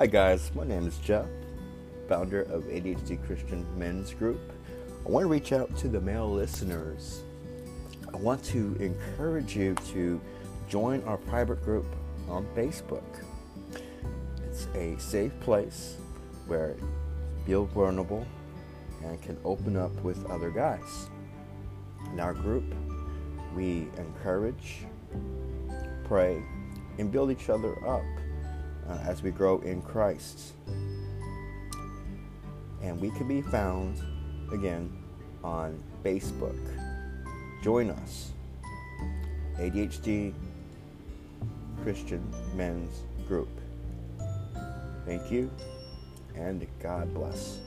Hi, guys. My name is Jeff, founder of ADHD Christian Men's Group. I want to reach out to the male listeners. I want to encourage you to join our private group on Facebook. It's a safe place where you feel vulnerable and can open up with other guys. In our group, we encourage, pray, and build each other up uh, as we grow in Christ. And we can be found again on Facebook. Join us. ADHD Christian Men's Group. Thank you and God bless.